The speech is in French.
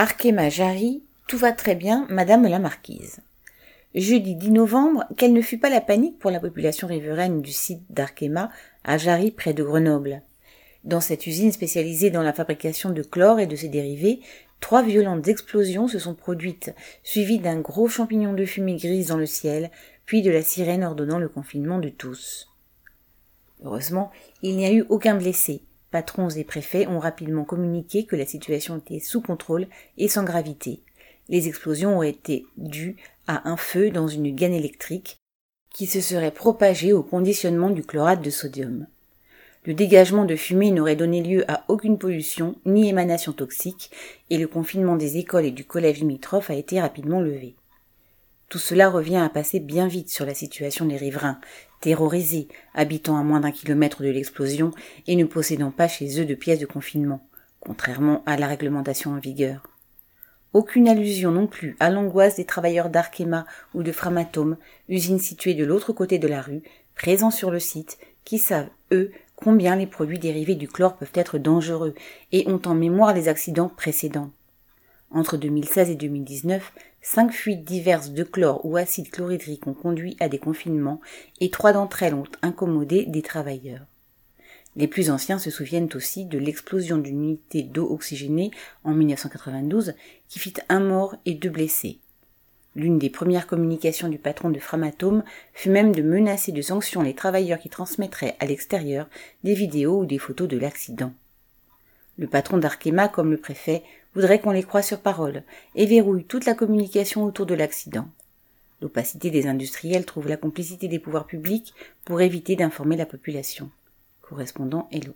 Arkema Jarry, tout va très bien, madame la marquise. Jeudi 10 novembre, quelle ne fut pas la panique pour la population riveraine du site d'Arkema à Jarry près de Grenoble. Dans cette usine spécialisée dans la fabrication de chlore et de ses dérivés, trois violentes explosions se sont produites, suivies d'un gros champignon de fumée grise dans le ciel, puis de la sirène ordonnant le confinement de tous. Heureusement, il n'y a eu aucun blessé, Patrons et préfets ont rapidement communiqué que la situation était sous contrôle et sans gravité. Les explosions auraient été dues à un feu dans une gaine électrique qui se serait propagé au conditionnement du chlorate de sodium. Le dégagement de fumée n'aurait donné lieu à aucune pollution ni émanation toxique et le confinement des écoles et du collège limitrophe a été rapidement levé. Tout cela revient à passer bien vite sur la situation des riverains, terrorisés, habitant à moins d'un kilomètre de l'explosion et ne possédant pas chez eux de pièces de confinement, contrairement à la réglementation en vigueur. Aucune allusion non plus à l'angoisse des travailleurs d'Arkema ou de Framatome, usines situées de l'autre côté de la rue, présents sur le site, qui savent, eux, combien les produits dérivés du chlore peuvent être dangereux et ont en mémoire les accidents précédents. Entre 2016 et 2019, cinq fuites diverses de chlore ou acide chlorhydrique ont conduit à des confinements et trois d'entre elles ont incommodé des travailleurs. Les plus anciens se souviennent aussi de l'explosion d'une unité d'eau oxygénée en 1992 qui fit un mort et deux blessés. L'une des premières communications du patron de Framatome fut même de menacer de sanctions les travailleurs qui transmettraient à l'extérieur des vidéos ou des photos de l'accident. Le patron d'Arkema, comme le préfet, voudrait qu'on les croie sur parole et verrouille toute la communication autour de l'accident. L'opacité des industriels trouve la complicité des pouvoirs publics pour éviter d'informer la population. Correspondant Hello.